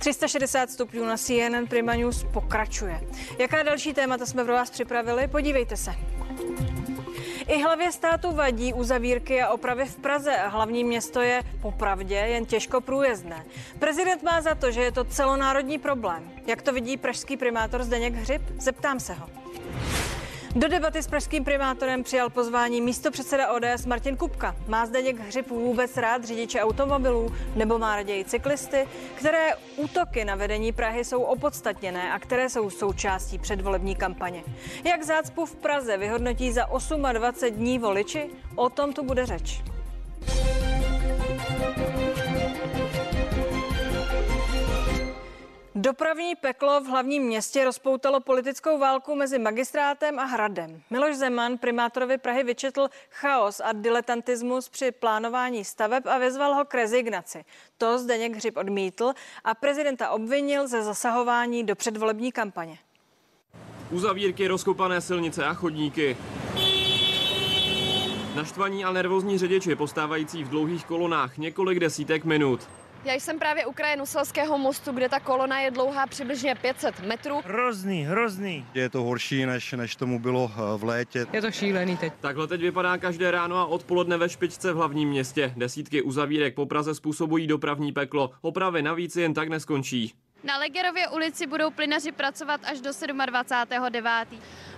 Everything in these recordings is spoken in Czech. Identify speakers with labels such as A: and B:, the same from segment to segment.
A: 360 stupňů na CNN Prima News pokračuje. Jaká další témata jsme pro vás připravili? Podívejte se. I hlavě státu vadí uzavírky a opravy v Praze hlavní město je popravdě jen těžko průjezdné. Prezident má za to, že je to celonárodní problém. Jak to vidí pražský primátor Zdeněk Hřib? Zeptám se ho. Do debaty s pražským primátorem přijal pozvání místo předseda ODS Martin Kupka. Má Zdeněk Hřib vůbec rád řidiče automobilů nebo má raději cyklisty? Které útoky na vedení Prahy jsou opodstatněné a které jsou součástí předvolební kampaně? Jak zácpu v Praze vyhodnotí za 28 dní voliči? O tom tu bude řeč. Dopravní peklo v hlavním městě rozpoutalo politickou válku mezi magistrátem a hradem. Miloš Zeman primátorovi Prahy vyčetl chaos a diletantismus při plánování staveb a vyzval ho k rezignaci. To Zdeněk Hřib odmítl a prezidenta obvinil ze zasahování do předvolební kampaně.
B: Uzavírky, rozkopané silnice a chodníky. Naštvaní a nervózní řidiči postávající v dlouhých kolonách několik desítek minut.
C: Já jsem právě u kraje Nuselského mostu, kde ta kolona je dlouhá přibližně 500 metrů.
D: Hrozný, hrozný.
E: Je to horší, než, než tomu bylo eh, v létě.
F: Je to šílený teď.
B: Takhle teď vypadá každé ráno a odpoledne ve špičce v hlavním městě. Desítky uzavírek po Praze způsobují dopravní peklo. Opravy navíc jen tak neskončí.
C: Na Legerově ulici budou plynaři pracovat až do 27.9.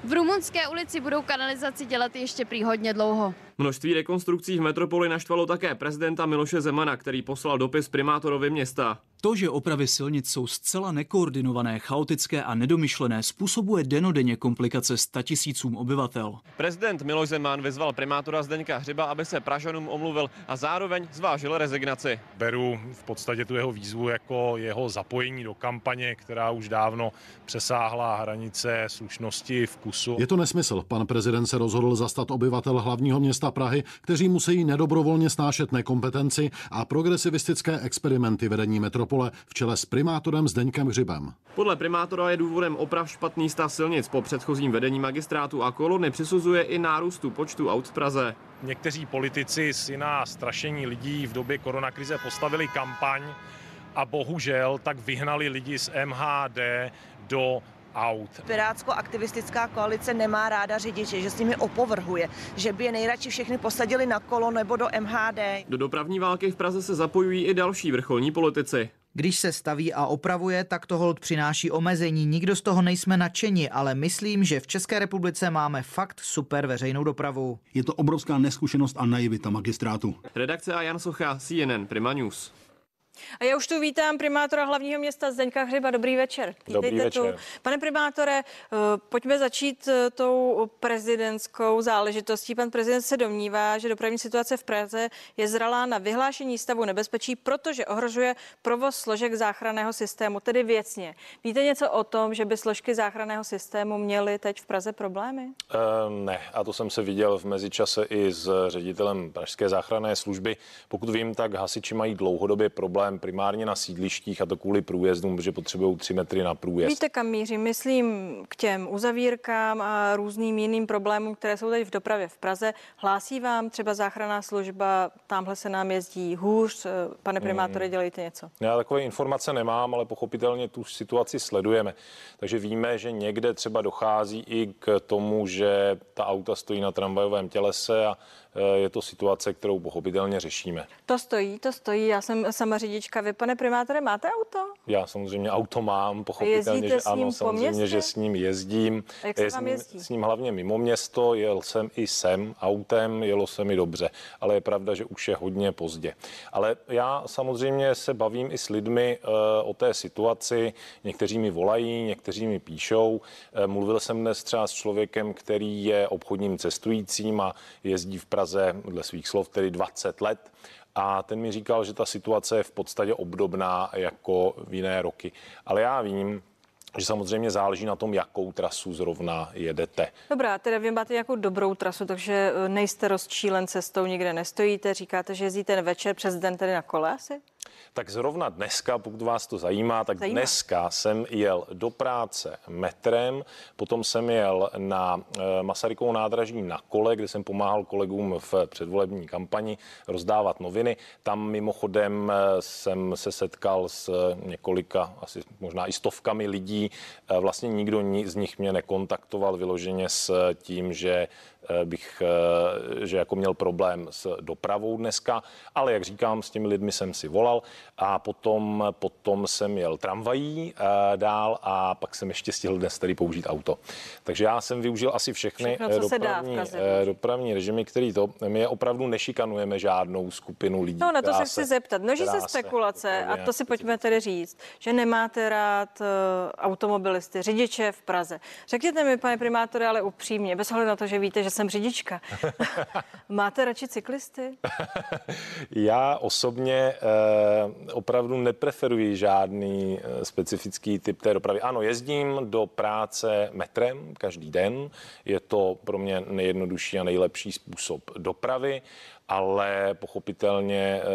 C: V Rumunské ulici budou kanalizaci dělat ještě prý hodně dlouho.
B: Množství rekonstrukcí v metropoli naštvalo také prezidenta Miloše Zemana, který poslal dopis primátorovi města.
G: To, že opravy silnic jsou zcela nekoordinované, chaotické a nedomyšlené, způsobuje denodenně komplikace statisícům obyvatel.
B: Prezident Miloš Zeman vyzval primátora Zdeňka Hřiba, aby se Pražanům omluvil a zároveň zvážil rezignaci.
H: Beru v podstatě tu jeho výzvu jako jeho zapojení do kampaně, která už dávno přesáhla hranice slušnosti vkusu.
I: Je to nesmysl. Pan prezident se rozhodl zastat obyvatel hlavního města Prahy, kteří musí nedobrovolně snášet nekompetenci a progresivistické experimenty vedení metropole v čele s primátorem Zdeňkem Hřibem.
B: Podle primátora je důvodem oprav špatný stav silnic po předchozím vedení magistrátu a kolony přisuzuje i nárůstu počtu aut v Praze.
H: Někteří politici si na strašení lidí v době koronakrize postavili kampaň a bohužel tak vyhnali lidi z MHD do aut.
J: Pirátsko-aktivistická koalice nemá ráda řidiče, že s nimi opovrhuje, že by je nejradši všechny posadili na kolo nebo do MHD.
B: Do dopravní války v Praze se zapojují i další vrcholní politici.
K: Když se staví a opravuje, tak to hold přináší omezení. Nikdo z toho nejsme nadšeni, ale myslím, že v České republice máme fakt super veřejnou dopravu.
L: Je to obrovská neskušenost a naivita magistrátu.
B: Redakce a Jan Socha, CNN, Prima News.
A: A já už tu vítám primátora hlavního města Zdeňka Hřiba. Dobrý večer.
M: Vítejte Dobrý večer.
A: Tu. Pane primátore, eh, pojďme začít eh, tou prezidentskou záležitostí. Pan prezident se domnívá, že dopravní situace v Praze je zralá na vyhlášení stavu nebezpečí, protože ohrožuje provoz složek záchranného systému, tedy věcně. Víte něco o tom, že by složky záchranného systému měly teď v Praze problémy?
M: Uh, ne, a to jsem se viděl v mezičase i s ředitelem Pražské záchranné služby. Pokud vím, tak hasiči mají dlouhodobě problém problém primárně na sídlištích a to kvůli průjezdům, protože potřebují 3 metry na průjezd.
A: Víte, kam mířím? Myslím k těm uzavírkám a různým jiným problémům, které jsou teď v dopravě v Praze. Hlásí vám třeba záchranná služba, tamhle se nám jezdí hůř. Pane hmm. primátore, dělejte něco.
M: Já takové informace nemám, ale pochopitelně tu situaci sledujeme. Takže víme, že někde třeba dochází i k tomu, že ta auta stojí na tramvajovém tělese a je to situace, kterou pochopitelně řešíme.
A: To stojí, to stojí. Já jsem sama řidička. Vy, pane primátore, máte auto?
M: Já samozřejmě auto mám, pochopitelně, že ano, samozřejmě, že s ním jezdím.
A: A jak se vám jezdí?
M: S ním hlavně mimo město, jel jsem i sem autem, jelo se mi dobře, ale je pravda, že už je hodně pozdě. Ale já samozřejmě se bavím i s lidmi uh, o té situaci. Někteří mi volají, někteří mi píšou. Uh, mluvil jsem dnes třeba s člověkem, který je obchodním cestujícím a jezdí v Praze Praze dle svých slov tedy 20 let a ten mi říkal, že ta situace je v podstatě obdobná jako v jiné roky. Ale já vím, že samozřejmě záleží na tom, jakou trasu zrovna jedete.
A: Dobrá, teda vy máte nějakou dobrou trasu, takže eh, nejste rozčílen cestou, nikde nestojíte, říkáte, že jezdíte večer přes den tedy na kole asi?
M: Tak zrovna dneska, pokud vás to zajímá, tak
A: Zajímá.
M: dneska jsem jel do práce metrem, potom jsem jel na eh, Masarykovou nádraží na kole, kde jsem pomáhal kolegům v předvolební kampani rozdávat noviny. Tam mimochodem eh, jsem se setkal s eh, několika, asi možná i stovkami lidí. Vlastně nikdo ni- z nich mě nekontaktoval vyloženě s tím, že bych, eh, že jako měl problém s dopravou dneska, ale jak říkám, s těmi lidmi jsem si volal a potom, potom jsem jel tramvají eh, dál a pak jsem ještě stihl dnes tady použít auto. Takže já jsem využil asi všechny
A: Všechno,
M: eh, dopravní, eh, dopravní režimy, který to, my je opravdu nešikanujeme žádnou skupinu lidí.
A: No, na to se chci zeptat. Množí se spekulace, a to si pojďme tedy říct, že nemáte rád automobilisty, řidiče v Praze. Řekněte mi, pane primátore, ale upřímně, bez ohledu na to, že víte, že jsem řidička. máte radši cyklisty?
M: Já osobně eh, opravdu nepreferuji žádný eh, specifický typ té dopravy. Ano, jezdím do práce metrem každý den. Je to pro mě nejjednodušší a nejlepší způsob dopravy, ale pochopitelně eh,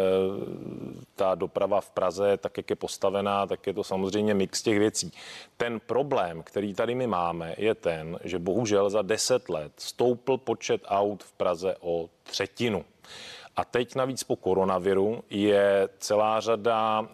M: ta doprava v Praze, tak jak je postavená, tak je to samozřejmě mix těch věcí. Ten problém, který tady my máme, je ten, že bohužel za deset let stoupl počet aut v Praze o třetinu. A teď navíc po koronaviru je celá řada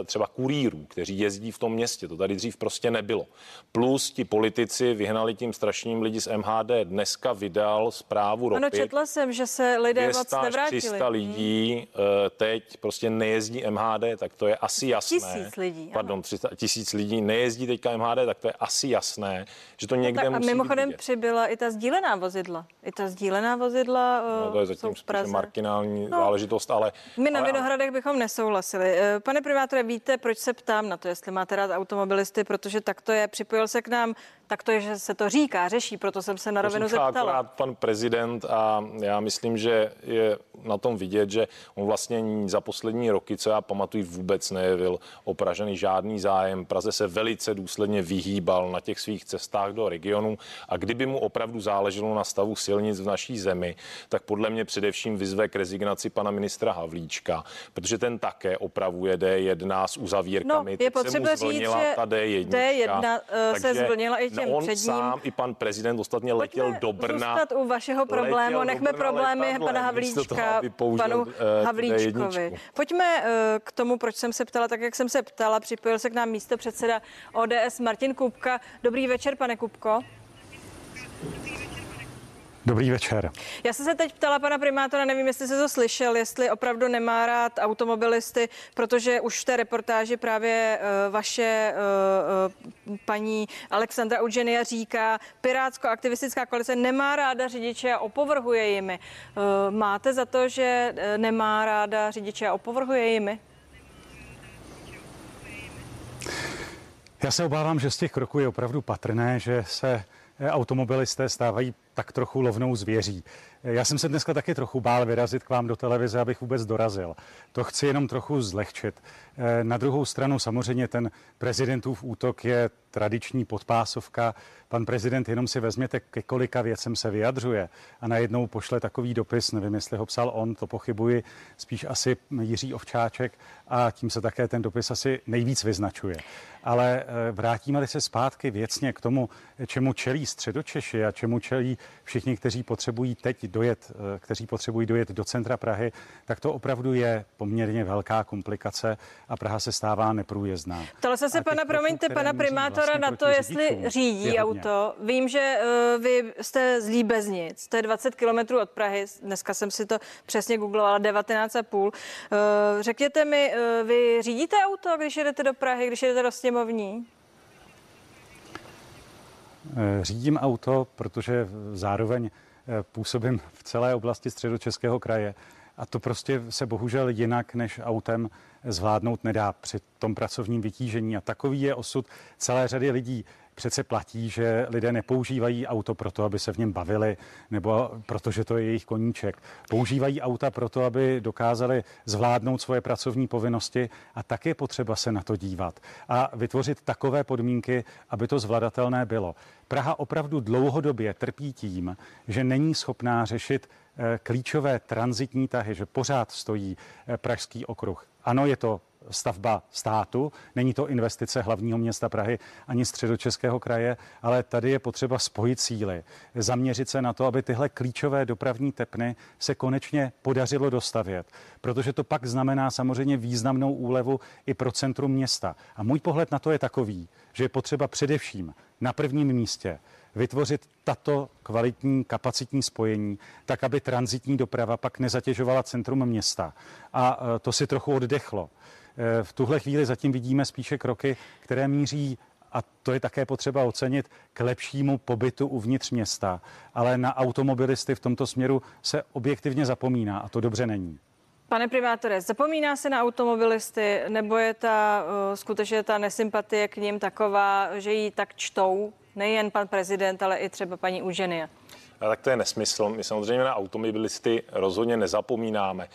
M: e, třeba kurýrů, kteří jezdí v tom městě. To tady dřív prostě nebylo. Plus ti politici vyhnali tím strašním lidi z MHD. Dneska vydal zprávu
A: Ano,
M: ropy.
A: četla jsem, že se lidé moc
M: 200 až
A: nevrátili.
M: 300 lidí e, teď prostě nejezdí MHD, tak to je asi jasné.
A: Tisíc lidí, ano.
M: Pardon, 300, tisíc lidí nejezdí teďka MHD, tak to je asi jasné, že to někde
A: No tak a
M: musí
A: mimochodem
M: být vidět.
A: přibyla i ta sdílená vozidla. I ta sdílená vozidla
M: No, to je
A: jsou
M: zatím
A: v
M: spíše
A: Praze.
M: Marginální
A: No.
M: záležitost, ale...
A: My na
M: ale,
A: Vinohradech bychom nesouhlasili. Eh, Pane primátore, víte, proč se ptám na to, jestli máte rád automobilisty, protože tak to je, připojil se k nám, tak to je, že se to říká, řeší, proto jsem se na rovinu zeptala.
M: akorát pan prezident a já myslím, že je na tom vidět, že on vlastně za poslední roky, co já pamatuju, vůbec nejevil o Pražany žádný zájem. Praze se velice důsledně vyhýbal na těch svých cestách do regionu a kdyby mu opravdu záleželo na stavu silnic v naší zemi, tak podle mě především vyzve k rezignaci pana ministra Havlíčka, protože ten také opravuje D1 s uzavírkami.
A: No, je potřeba říct, že
M: ta D1.
A: D1, eh, se zvlnila i těm
M: on
A: před ním.
M: sám i pan prezident ostatně letěl do Brna.
A: Zůstat u vašeho problému, nechme
M: Brna
A: problémy
M: letadlem,
A: pana
M: toho,
A: Havlíčka,
M: použil,
A: panu
M: eh,
A: Havlíčkovi.
M: D1.
A: Pojďme eh, k tomu, proč jsem se ptala, tak jak jsem se ptala, připojil se k nám místo předseda ODS Martin Kupka. Dobrý večer, pane Kupko.
D: Dobrý večer.
A: Já jsem se teď ptala pana primátora, nevím, jestli se to slyšel, jestli opravdu nemá rád automobilisty, protože už v té reportáži právě uh, vaše uh, paní Alexandra Udženia říká, Pirátsko-aktivistická koalice nemá ráda řidiče a opovrhuje jimi. Uh, máte za to, že nemá ráda řidiče a opovrhuje jimi?
D: Já se obávám, že z těch kroků je opravdu patrné, že se automobilisté stávají tak trochu lovnou zvěří. Já jsem se dneska taky trochu bál vyrazit k vám do televize, abych vůbec dorazil. To chci jenom trochu zlehčit. Na druhou stranu samozřejmě ten prezidentův útok je tradiční podpásovka. Pan prezident jenom si vezměte, ke kolika věcem se vyjadřuje a najednou pošle takový dopis, nevím, jestli ho psal on, to pochybuji, spíš asi Jiří Ovčáček a tím se také ten dopis asi nejvíc vyznačuje. Ale eh, vrátíme-li se zpátky věcně k tomu, čemu čelí středočeši a čemu čelí všichni, kteří potřebují teď dojet, eh, kteří potřebují dojet do centra Prahy, tak to opravdu je poměrně velká komplikace a Praha se stává neprůjezdná.
A: Ptala jsem se
D: těch
A: pana, promiňte, pana primátora
D: vlastně
A: na to, jestli
D: řidičům,
A: řídí
D: je
A: auto. Vím, že uh, vy jste z Líbeznic, to je 20 kilometrů od Prahy, dneska jsem si to přesně googlovala, 19,5. Uh, řekněte mi, uh, vy řídíte auto, když jedete do Prahy, když jedete do sněmovní?
D: Eh, Řídím auto, protože zároveň eh, působím v celé oblasti středočeského kraje a to prostě se bohužel jinak než autem zvládnout nedá při tom pracovním vytížení. A takový je osud celé řady lidí. Přece platí, že lidé nepoužívají auto proto, aby se v něm bavili, nebo protože to je jejich koníček. Používají auta proto, aby dokázali zvládnout svoje pracovní povinnosti a tak je potřeba se na to dívat a vytvořit takové podmínky, aby to zvladatelné bylo. Praha opravdu dlouhodobě trpí tím, že není schopná řešit eh, klíčové transitní tahy, že pořád stojí eh, Pražský okruh. Ano, je to stavba státu, není to investice hlavního města Prahy ani středočeského kraje, ale tady je potřeba spojit síly, zaměřit se na to, aby tyhle klíčové dopravní tepny se konečně podařilo dostavět, protože to pak znamená samozřejmě významnou úlevu i pro centrum města. A můj pohled na to je takový, že je potřeba především na prvním místě vytvořit tato kvalitní kapacitní spojení, tak aby transitní doprava pak nezatěžovala centrum města. A e, to si trochu oddechlo. E, v tuhle chvíli zatím vidíme spíše kroky, které míří a to je také potřeba ocenit k lepšímu pobytu uvnitř města. Ale na automobilisty v tomto směru se objektivně zapomíná a to dobře není.
A: Pane primátore, zapomíná se na automobilisty, nebo je ta uh, skutečně ta nesympatie k ním taková, že ji tak čtou nejen pan prezident, ale i třeba paní Uženie?
M: Tak to je nesmysl. My samozřejmě na automobilisty rozhodně nezapomínáme.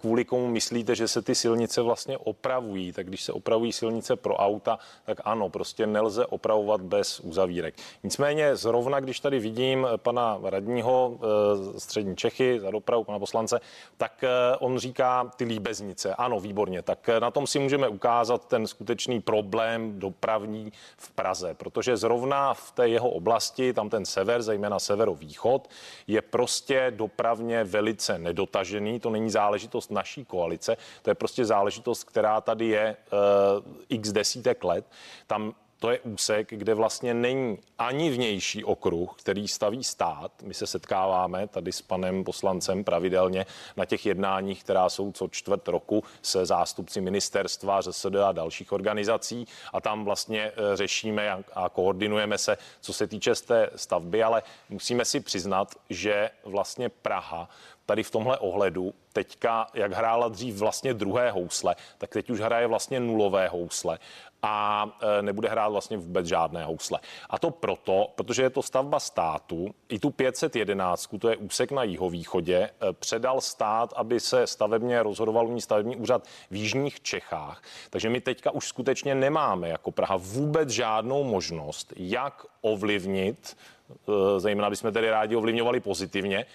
M: Kvůli komu myslíte, že se ty silnice vlastně opravují? Tak když se opravují silnice pro auta, tak ano, prostě nelze opravovat bez uzavírek. Nicméně zrovna, když tady vidím pana radního eh, střední Čechy za dopravu, pana poslance, tak eh, on říká ty líbeznice. Ano, výborně. Tak na tom si můžeme ukázat ten skutečný problém dopravní v Praze, protože zrovna v té jeho oblasti, tam ten sever, zejména severovýchod, východ je prostě dopravně velice nedotažený. To není záležitost naší koalice, to je prostě záležitost, která tady je uh, x desítek let. Tam to je úsek, kde vlastně není ani vnější okruh, který staví stát. My se setkáváme tady s panem poslancem pravidelně na těch jednáních, která jsou co čtvrt roku se zástupci ministerstva, ŘSD a dalších organizací a tam vlastně e, řešíme a koordinujeme se, co se týče z té stavby, ale musíme si přiznat, že vlastně Praha tady v tomhle ohledu teďka, jak hrála dřív vlastně druhé housle, tak teď už hraje vlastně nulové housle a e, nebude hrát vlastně vůbec žádné housle. A to proto, protože je to stavba státu, i tu 511, to je úsek na jihovýchodě, e, předal stát, aby se stavebně rozhodoval u ní stavební úřad v jižních Čechách. Takže my teďka už skutečně nemáme jako Praha vůbec žádnou možnost, jak ovlivnit, e, zejména bychom tedy rádi ovlivňovali pozitivně,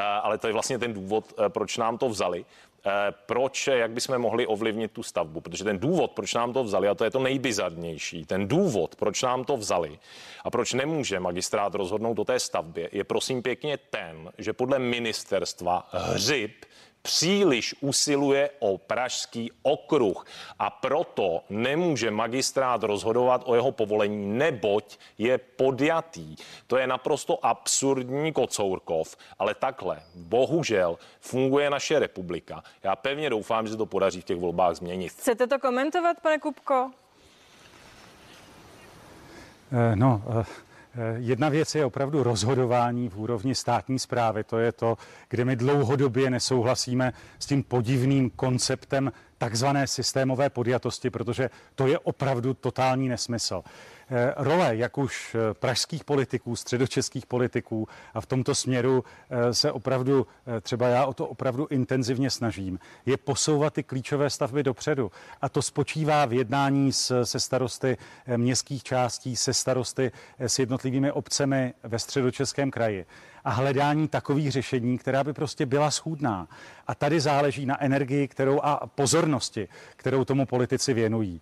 M: ale to je vlastně ten důvod, proč nám to vzali. Eh, proč, jak bychom mohli ovlivnit tu stavbu. Protože ten důvod, proč nám to vzali, a to je to nejbizarnější, ten důvod, proč nám to vzali a proč nemůže magistrát rozhodnout o té stavbě, je prosím pěkně ten, že podle ministerstva hřib příliš usiluje o pražský okruh a proto nemůže magistrát rozhodovat o jeho povolení, neboť je podjatý. To je naprosto absurdní kocourkov, ale takhle bohužel funguje naše republika. Já pevně doufám, že se to podaří v těch volbách změnit.
A: Chcete to komentovat, pane Kupko?
D: Eh, no, uh... Jedna věc je opravdu rozhodování v úrovni státní zprávy. To je to, kde my dlouhodobě nesouhlasíme s tím podivným konceptem takzvané systémové podjatosti, protože to je opravdu totální nesmysl. Eh, role jak už eh, pražských politiků, středočeských politiků a v tomto směru eh, se opravdu, třeba já o to opravdu intenzivně snažím, je posouvat ty klíčové stavby dopředu. A to spočívá v jednání s, se starosty městských částí, se starosty s jednotlivými obcemi ve středočeském kraji a hledání takových řešení, která by prostě byla schůdná. A tady záleží na energii, kterou a pozornosti, kterou tomu politici věnují.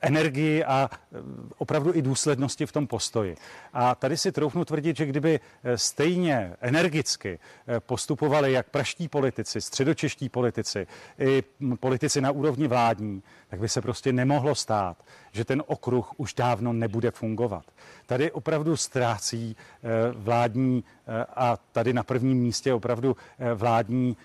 D: Energii a opravdu i důslednosti v tom postoji. A tady si troufnu tvrdit, že kdyby eh, stejně energicky postupovali jak praští politici, středočeští politici, i politici na úrovni vládní, tak by se prostě nemohlo stát, že ten okruh už dávno nebude fungovat. Tady opravdu ztrácí vládní a tady na prvním místě opravdu vládní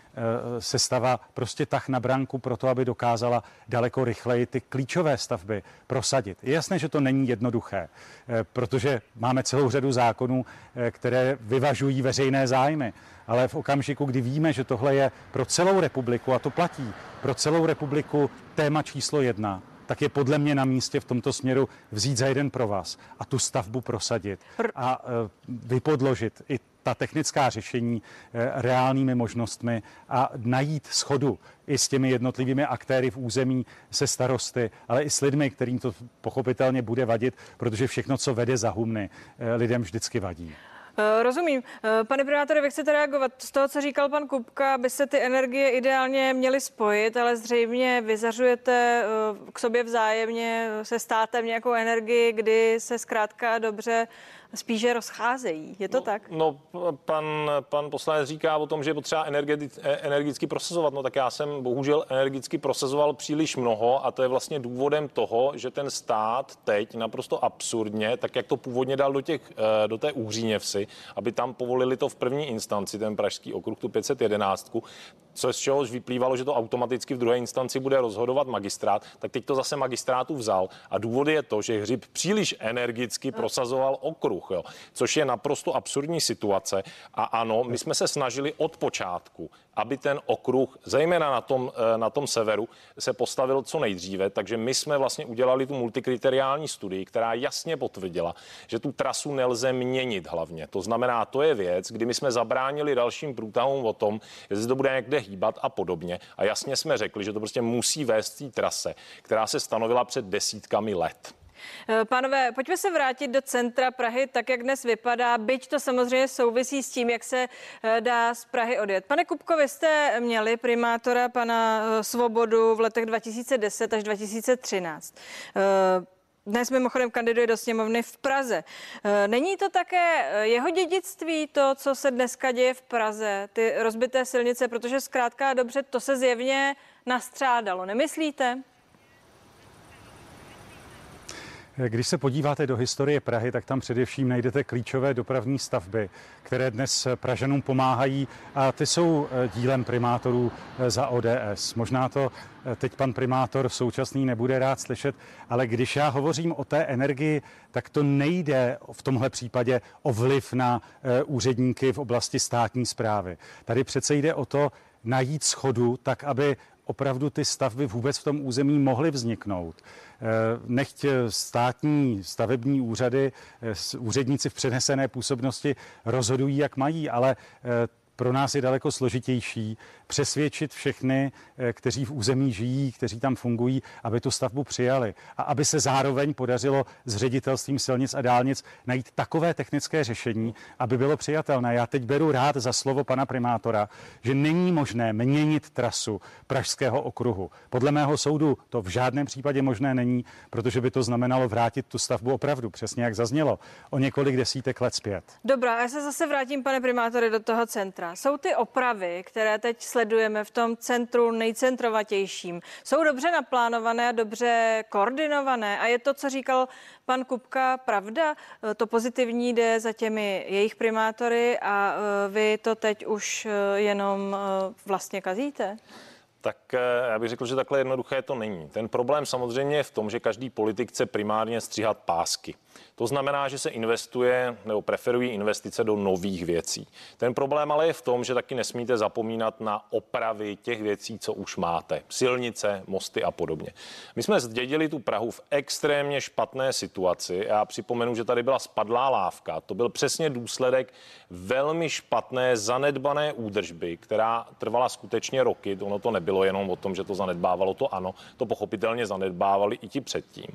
D: sestava prostě tah na branku pro to, aby dokázala daleko rychleji ty klíčové stavby prosadit. Je jasné, že to není jednoduché, eh, protože máme celou řadu zákonů, eh, které vyvažují veřejné zájmy. Ale v okamžiku, kdy víme, že tohle je pro celou republiku, a to platí pro celou republiku téma číslo jedna, tak je podle mě na místě v tomto směru vzít za jeden pro vás a tu stavbu prosadit a vypodložit i ta technická řešení e, reálnými možnostmi a najít schodu i s těmi jednotlivými aktéry v území, se starosty, ale i s lidmi, kterým to pochopitelně bude vadit, protože všechno, co vede za humny, e, lidem vždycky vadí.
A: Eh, rozumím. Eh, pane primátore, vy chcete reagovat. Z toho, co říkal pan Kupka, by se ty energie ideálně měly spojit, ale zřejmě vyzařujete eh, k sobě vzájemně se státem nějakou energii, kdy se zkrátka dobře spíše rozcházejí. Je to
M: no,
A: tak?
M: No, pan, pan poslanec říká o tom, že je potřeba energeticky, energicky prosazovat. No tak já jsem bohužel energicky prosazoval příliš mnoho a to je vlastně důvodem toho, že ten stát teď naprosto absurdně, tak jak to původně dal do, těch, eh, do té úříně vsi, aby tam povolili to v první instanci, ten pražský okruh, tu 511, co z čehož vyplývalo, že to automaticky v druhé instanci bude rozhodovat magistrát, tak teď to zase magistrátu vzal. A důvod je to, že Hřib příliš energicky prosazoval okruh, jo, což je naprosto absurdní situace. A ano, my jsme se snažili od počátku, aby ten okruh, zejména na tom, eh, na tom severu, se postavil co nejdříve. Takže my jsme vlastně udělali tu multikriteriální studii, která jasně potvrdila, že tu trasu nelze měnit hlavně. To znamená, to je věc, kdy my jsme zabránili dalším průtahům o tom, jestli to bude někde hýbat a podobně. A jasně jsme řekli, že to prostě musí vést té trase, která se stanovila před desítkami let.
A: Eh, pánové, pojďme se vrátit do centra Prahy, tak jak dnes vypadá, byť to samozřejmě souvisí s tím, jak se eh, dá z Prahy odjet. Pane Kupko, vy jste měli primátora pana eh, Svobodu v letech 2010 až 2013. Dnes mimochodem kandiduje do sněmovny v Praze. Není to také jeho dědictví, to, co se dneska děje v Praze, ty rozbité silnice, protože zkrátka dobře to se zjevně nastřádalo, nemyslíte?
D: Když se podíváte do historie Prahy, tak tam především najdete klíčové dopravní stavby, které dnes Pražanům pomáhají a ty jsou eh, dílem primátorů eh, za ODS. Možná to eh, teď pan primátor současný nebude rád slyšet, ale když já hovořím o té energii, tak to nejde v tomhle případě o vliv na úředníky v oblasti státní zprávy. Tady přece jde o to, najít schodu tak, aby opravdu ty stavby vůbec v tom území mohly vzniknout. Eh, nechť státní stavební úřady, eh, úředníci v přenesené působnosti rozhodují, jak mají, ale eh, pro nás je daleko složitější přesvědčit všechny, eh, kteří v území žijí, kteří tam fungují, aby tu stavbu přijali a aby se zároveň podařilo s ředitelstvím silnic a dálnic najít takové technické řešení, aby bylo přijatelné. Já teď beru rád za slovo pana primátora, že není možné měnit trasu Pražského okruhu. Podle mého soudu to v žádném případě možné není, protože by to znamenalo vrátit tu stavbu opravdu, přesně jak zaznělo, o několik desítek let zpět.
A: Dobrá, já se zase vrátím, pane primátory, do toho centra. Jsou ty opravy, které teď sledujeme v tom centru nejcentrovatějším, jsou dobře naplánované a dobře koordinované. A je to, co říkal pan Kupka, pravda? To pozitivní jde za těmi jejich primátory a e, vy to teď už e, jenom e, vlastně kazíte?
M: Tak já bych řekl, že takhle jednoduché to není. Ten problém samozřejmě je v tom, že každý politik chce primárně stříhat pásky. To znamená, že se investuje nebo preferují investice do nových věcí. Ten problém ale je v tom, že taky nesmíte zapomínat na opravy těch věcí, co už máte. Silnice, mosty a podobně. My jsme zdědili tu Prahu v extrémně špatné situaci. Já připomenu, že tady byla spadlá lávka. To byl přesně důsledek velmi špatné zanedbané údržby, která trvala skutečně roky. Ono to nebylo jenom o tom, že to zanedbávalo, to ano, to pochopitelně zanedbávali i ti předtím.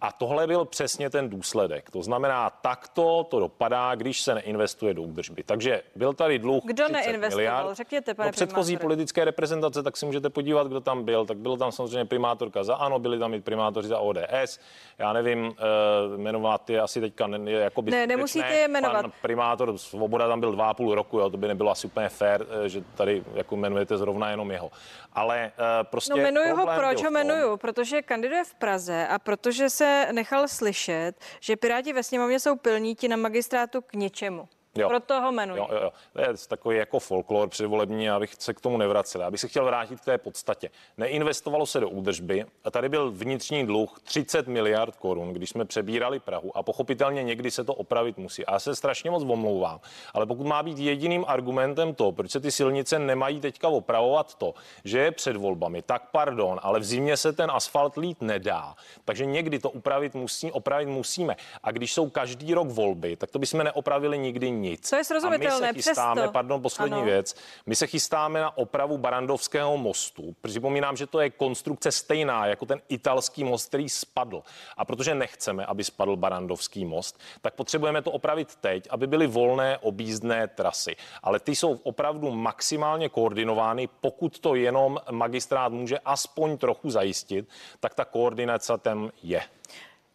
M: A tohle byl přesně ten důsledek výsledek. To znamená, takto to dopadá, když se neinvestuje do údržby. Takže byl tady dluh.
A: Kdo neinvestoval? Miliard. Řekněte, pane
M: no, předchozí
A: primátory.
M: politické reprezentace, tak si můžete podívat, kdo tam byl. Tak byl tam samozřejmě primátorka za ANO, byli tam i primátoři za ODS. Já nevím, uh, jmenovat je asi teďka jako by
A: Ne, nemusíte je jmenovat.
M: Pan primátor Svoboda tam byl dva a půl roku, jo, to by nebylo asi úplně fér, eh, že tady jako jmenujete zrovna jenom jeho. Ale uh, prostě.
A: No jmenuju ho, proč ho jmenuju? Protože kandiduje v Praze a protože se nechal slyšet, že Piráti ve sněmovně jsou pilníti na magistrátu k něčemu.
M: Jo.
A: Proto ho jmenuji.
M: Jo, jo, jo. To je takový jako folklor předvolební, abych se k tomu nevracel. Abych se chtěl vrátit k té podstatě. Neinvestovalo se do údržby a tady byl vnitřní dluh 30 miliard korun, když jsme přebírali Prahu a pochopitelně někdy se to opravit musí. A já se strašně moc omlouvám, ale pokud má být jediným argumentem to, proč se ty silnice nemají teďka opravovat to, že je před volbami, tak pardon, ale v zimě se ten asfalt lít nedá. Takže někdy to upravit musí, opravit musíme. A když jsou každý rok volby, tak to bychom neopravili nikdy nic.
A: To je srozumitelné,
M: A my se chystáme,
A: přesto.
M: pardon, poslední
A: Ano.
M: věc, my se chystáme na opravu Barandovského mostu. Připomínám, že to je konstrukce stejná jako ten italský most, který spadl. A protože nechceme, aby spadl Barandovský most, tak potřebujeme to opravit teď, aby byly volné objízdné trasy. Ale ty jsou opravdu maximálně koordinovány. Pokud to jenom magistrát může aspoň trochu zajistit, tak ta koordinace tam je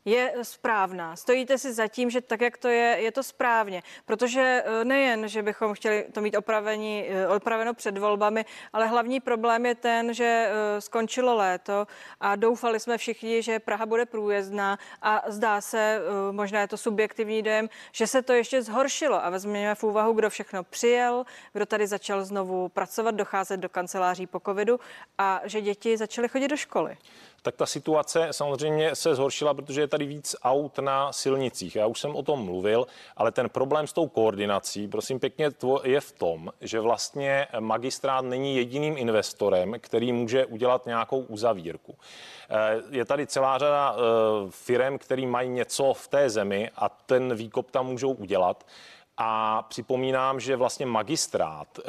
A: je správná. Stojíte si za tím, že tak, jak to je, je to správně. Protože eh, nejen, že bychom chtěli to mít opravení, eh, opraveno před volbami, ale hlavní problém je ten, že eh, skončilo léto a doufali jsme všichni, že Praha bude průjezdná a zdá se, možná je to subjektivní dojem, že se to ještě zhoršilo a vezměme v úvahu, kdo všechno přijel, kdo tady začal znovu pracovat, docházet do kanceláří po covidu a že děti začaly chodit do školy
M: tak ta situace samozřejmě se zhoršila, protože je tady víc aut na silnicích. Já už jsem o tom mluvil, ale ten problém s tou koordinací, prosím pěkně, je v tom, že vlastně magistrát není jediným investorem, který může udělat nějakou uzavírku. Eh, je tady celá řada eh, firm, který mají něco v té zemi a ten výkop tam můžou udělat. A připomínám, že vlastně magistrát,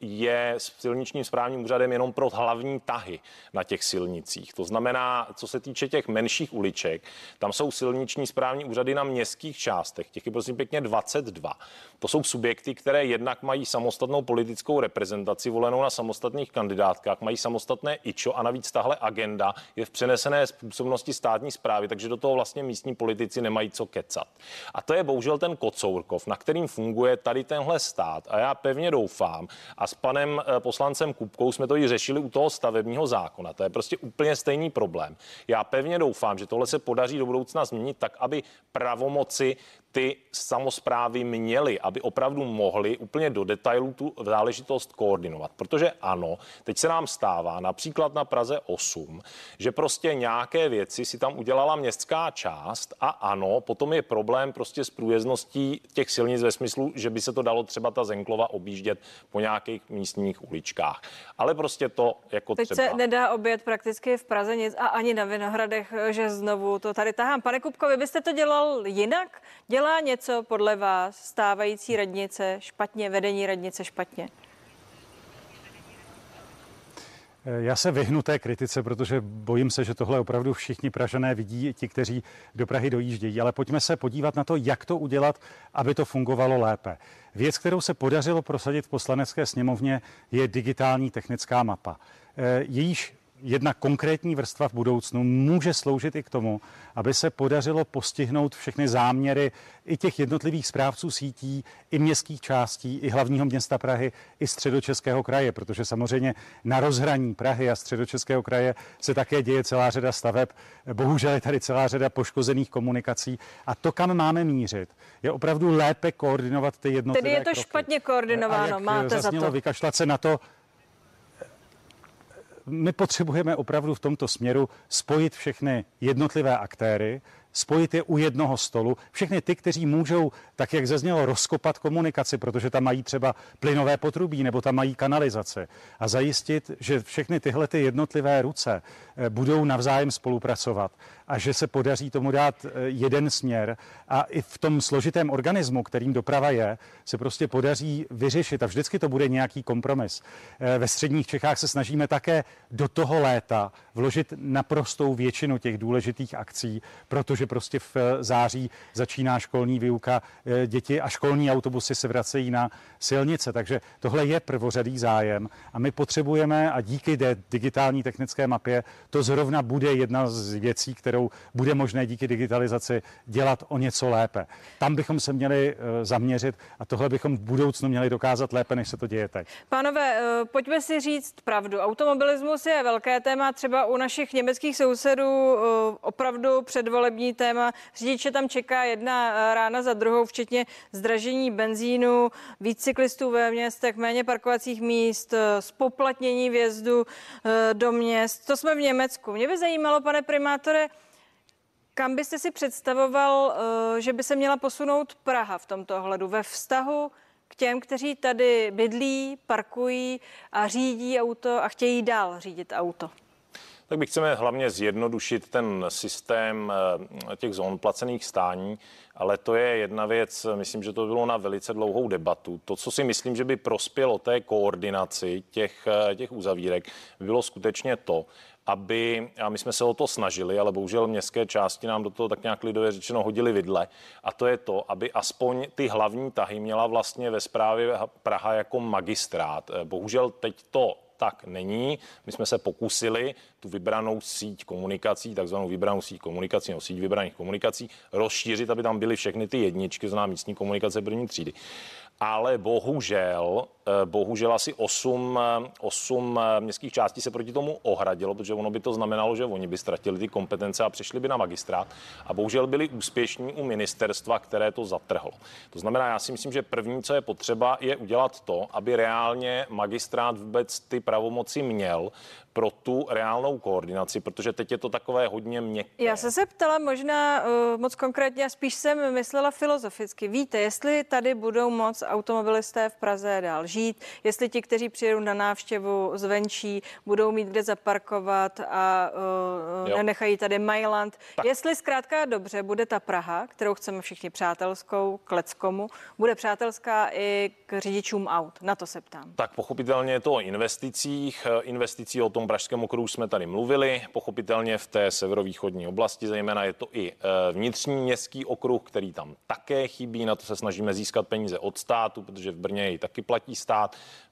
M: je silničním správním úřadem jenom pro hlavní tahy na těch silnicích. To znamená, co se týče těch menších uliček, tam jsou silniční správní úřady na městských částech, těch je prosím pěkně 22. To jsou subjekty, které jednak mají samostatnou politickou reprezentaci volenou na samostatných kandidátkách, mají samostatné IČO a navíc tahle agenda je v přenesené způsobnosti státní zprávy, takže do toho vlastně místní politici nemají co kecat. A to je bohužel ten kocourkov, na kterým funguje tady tenhle stát. A já pevně doufám, a s panem eh, poslancem Kupkou jsme to i řešili u toho stavebního zákona. To je prostě úplně stejný problém. Já pevně doufám, že tohle se podaří do budoucna změnit tak, aby pravomoci ty samozprávy měly, aby opravdu mohly úplně do detailů tu záležitost koordinovat. Protože ano, teď se nám stává například na Praze 8, že prostě nějaké věci si tam udělala městská část a ano, potom je problém prostě s průjezdností těch silnic ve smyslu, že by se to dalo třeba ta Zenklova objíždět po nějakých místních uličkách. Ale prostě to jako
A: Teď
M: třeba...
A: se nedá obět prakticky v Praze nic a ani na Vinohradech, že znovu to tady tahám. Pane Kupko, vy byste to dělal jinak? Dělá něco podle vás stávající radnice špatně, vedení radnice špatně?
D: Já se vyhnu té kritice, protože bojím se, že tohle opravdu všichni Pražané vidí, ti, kteří do Prahy dojíždějí. Ale pojďme se podívat na to, jak to udělat, aby to fungovalo lépe. Věc, kterou se podařilo prosadit v poslanecké sněmovně, je digitální technická mapa. Jejíž jedna konkrétní vrstva v budoucnu může sloužit i k tomu, aby se podařilo postihnout všechny záměry i těch jednotlivých správců sítí, i městských částí, i hlavního města Prahy, i středočeského kraje, protože samozřejmě na rozhraní Prahy a středočeského kraje se také děje celá řada staveb. Bohužel je tady celá řada poškozených komunikací a to, kam máme mířit, je opravdu lépe koordinovat ty jednotlivé
A: Tedy je to
D: kroky.
A: špatně koordinováno, máte
D: zaznělo,
A: za to.
D: vykašlat se na to, my potřebujeme opravdu v tomto směru spojit všechny jednotlivé aktéry, spojit je u jednoho stolu, všechny ty, kteří můžou, tak jak zaznělo, rozkopat komunikaci, protože tam mají třeba plynové potrubí nebo tam mají kanalizace. A zajistit, že všechny tyhle ty jednotlivé ruce eh, budou navzájem spolupracovat a že se podaří tomu dát eh, jeden směr. A i v tom složitém organismu, kterým doprava je, se prostě podaří vyřešit a vždycky to bude nějaký kompromis. Eh, Ve středních Čechách se snažíme také do toho léta vložit naprostou většinu těch důležitých akcí, protože prostě v eh, září začíná školní výuka, eh, děti a školní autobusy se vracejí na silnice, takže tohle je prvořadý zájem a my potřebujeme a díky digitální technické mapě to zrovna bude jedna z věcí, kterou bude možné díky digitalizaci dělat o něco lépe. Tam bychom se měli eh, zaměřit a tohle bychom v budoucnu měli dokázat lépe, než se to děje teď.
A: Pánové, pojďme si říct pravdu. Automobilismus je velké téma, třeba u našich německých sousedů opravdu předvolební hlavní téma. Řidiče tam čeká jedna eh, rána za druhou, včetně zdražení benzínu, víc cyklistů ve městech, méně parkovacích míst, spoplatnění vjezdu do měst. To jsme v Německu. Mě by zajímalo, pane primátore, kam byste si představoval, že by se měla posunout Praha v tomto ohledu ve vztahu k těm, kteří tady bydlí, parkují a řídí auto a chtějí dál řídit auto?
M: Tak my chceme hlavně zjednodušit ten systém eh, těch zón placených stání, ale to je jedna věc, myslím, že to bylo na velice dlouhou debatu. To, co si myslím, že by prospělo té koordinaci těch, eh, těch uzavírek, bylo skutečně to, aby, a my jsme se o to snažili, ale bohužel městské části nám do toho tak nějak lidově řečeno hodili vidle, a to je to, aby aspoň ty hlavní tahy měla vlastně ve správě Praha jako magistrát. Eh, bohužel teď to tak není. My jsme se pokusili tu vybranou síť komunikací, takzvanou vybranou síť komunikací, no síť vybraných komunikací, rozšířit, aby tam byly všechny ty jedničky, znamená místní komunikace první třídy ale bohužel, bohužel asi 8, 8 eh, městských částí se proti tomu ohradilo, protože ono by to znamenalo, že oni by ztratili ty kompetence a přešli by na magistrát a bohužel byli úspěšní u ministerstva, které to zatrhlo. To znamená, já si myslím, že první, co je potřeba, je udělat to, aby reálně magistrát vůbec ty pravomoci měl, pro tu reálnou koordinaci, protože teď je to takové hodně měkké.
A: Já jsem se ptala možná uh, moc konkrétně a spíš jsem myslela filozoficky. Víte, jestli tady budou moc automobilisté v Praze dál žít, jestli ti, kteří přijedou na návštěvu zvenčí, budou mít kde zaparkovat a uh, nenechají tady Mailand. Tak. Jestli zkrátka dobře bude ta Praha, kterou chceme všichni přátelskou, k Leckomu, bude přátelská i k řidičům aut. Na to se ptám.
M: Tak pochopitelně je to o investicích. Investicí o tom Pražském okruhu jsme tady mluvili, pochopitelně v té severovýchodní oblasti, zejména je to i e, vnitřní městský okruh, který tam také chybí, na to se snažíme získat peníze od státu, protože v Brně ji taky platí stát,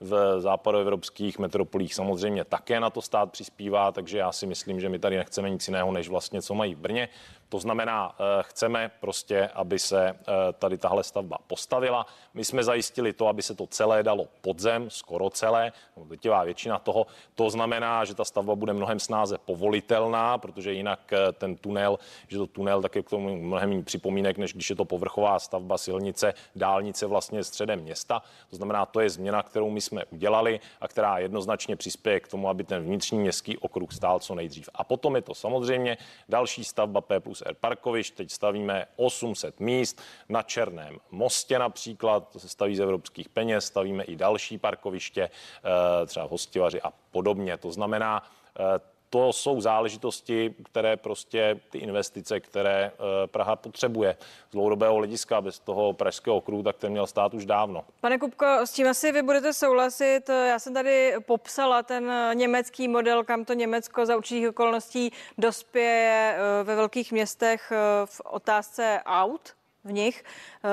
M: v západoevropských metropolích samozřejmě také na to stát přispívá, takže já si myslím, že my tady nechceme nic jiného, než vlastně co mají v Brně. To znamená, eh, chceme prostě, aby se eh, tady tahle stavba postavila. My jsme zajistili to, aby se to celé dalo pod zem, skoro celé, drtivá většina toho. To znamená, že ta stavba bude mnohem snáze povolitelná, protože jinak eh, ten tunel, že to tunel tak je k tomu mnohem méně připomínek, než když je to povrchová stavba, silnice, dálnice vlastně středem města. To znamená, to je změna, kterou my jsme udělali a která jednoznačně přispěje k tomu, aby ten vnitřní městský okruh stál co nejdřív. A potom je to samozřejmě další stavba P plus R parkovišť. Teď stavíme 800 míst na Černém mostě například, to se staví z evropských peněz, stavíme i další parkoviště, eh, třeba Hostivaři a podobně. To znamená, eh, to jsou záležitosti, které prostě ty investice, které eh, Praha potřebuje z dlouhodobého hlediska, bez toho pražského okruhu, tak ten měl stát už dávno.
A: Pane Kupko, s tím asi vy budete souhlasit. Já jsem tady popsala ten německý model, kam to Německo za určitých okolností dospěje eh, ve velkých městech eh, v otázce aut v nich.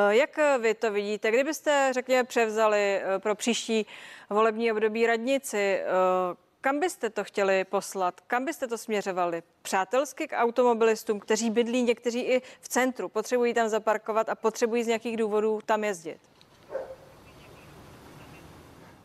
A: Jak vy to vidíte? Kdybyste, řekněme, převzali pro příští volební období radnici, kam byste to chtěli poslat? Kam byste to směřovali? Přátelsky k automobilistům, kteří bydlí někteří i v centru, potřebují tam zaparkovat a potřebují z nějakých důvodů tam jezdit?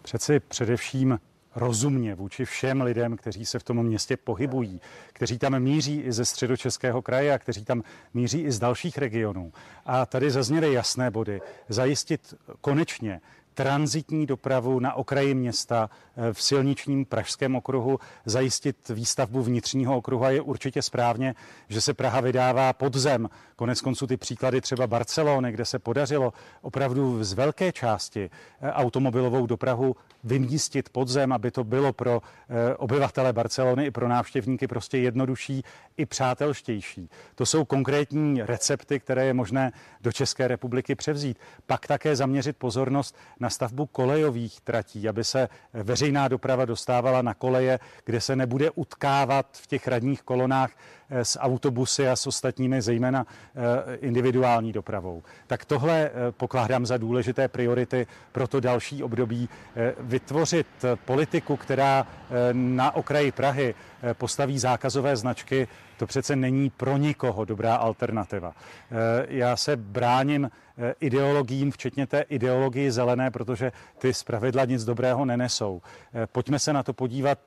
D: Přeci především rozumně vůči všem lidem, kteří se v tom městě pohybují, kteří tam míří i ze středočeského kraje a kteří tam míří i z dalších regionů. A tady zazněly jasné body. Zajistit konečně transitní dopravu na okraji města eh, v silničním pražském okruhu, zajistit výstavbu vnitřního okruhu a je určitě správně, že se Praha vydává pod zem. Konec konců ty příklady třeba Barcelony, kde se podařilo opravdu z velké části eh, automobilovou dopravu vymístit pod zem, aby to bylo pro eh, obyvatele Barcelony i pro návštěvníky prostě jednodušší i přátelštější. To jsou konkrétní recepty, které je možné do České republiky převzít. Pak také zaměřit pozornost na stavbu kolejových tratí, aby se veřejná doprava dostávala na koleje, kde se nebude utkávat v těch radních kolonách Eh, s autobusy a s ostatními, zejména eh, individuální dopravou. Tak tohle eh, pokládám za důležité priority pro to další období. Vytvořit politiku, která na okraji Prahy postaví zákazové značky, to přece není pro nikoho dobrá alternativa. Já se bráním ideologiím, včetně té ideologii zelené, protože ty zpravidla nic dobrého nenesou. Pojďme se na to podívat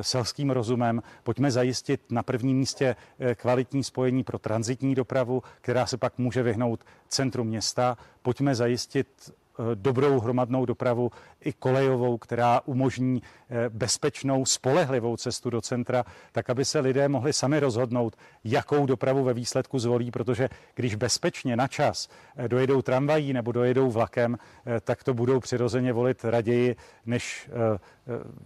D: selským rozumem, pojďme zajistit na prvním místě kvalitní spojení pro transitní dopravu, která se pak může vyhnout centru města. Pojďme zajistit Eh, dobrou hromadnou dopravu i kolejovou, která umožní eh, bezpečnou, spolehlivou cestu do centra, tak aby se lidé mohli sami rozhodnout, jakou dopravu ve výsledku zvolí, protože když bezpečně na čas eh, dojedou tramvají nebo dojedou vlakem, tak to budou přirozeně volit raději než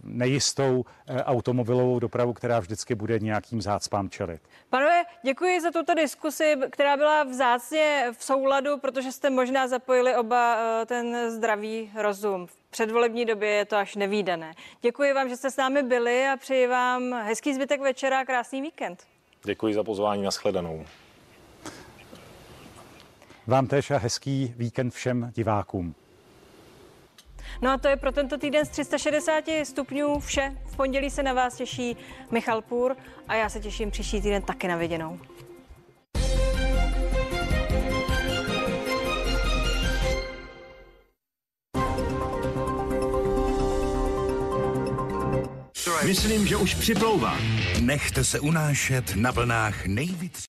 D: nejistou automobilovou dopravu, která vždycky bude nějakým zácpám čelit.
A: Panové, děkuji za tuto diskusi, která byla vzácně v souladu, protože jste možná zapojili oba ten ten zdravý rozum. V předvolební době je to až nevýdané. Děkuji vám, že jste s námi byli a přeji vám hezký zbytek večera a krásný víkend.
M: Děkuji za pozvání, nashledanou.
D: Vám též a hezký víkend všem divákům.
A: No a to je pro tento týden z 360 stupňů vše. V pondělí se na vás těší Michal Půr a já se těším příští týden taky na viděnou.
F: Myslím, že už připlouvá. Nechte se unášet na vlnách nejvíc.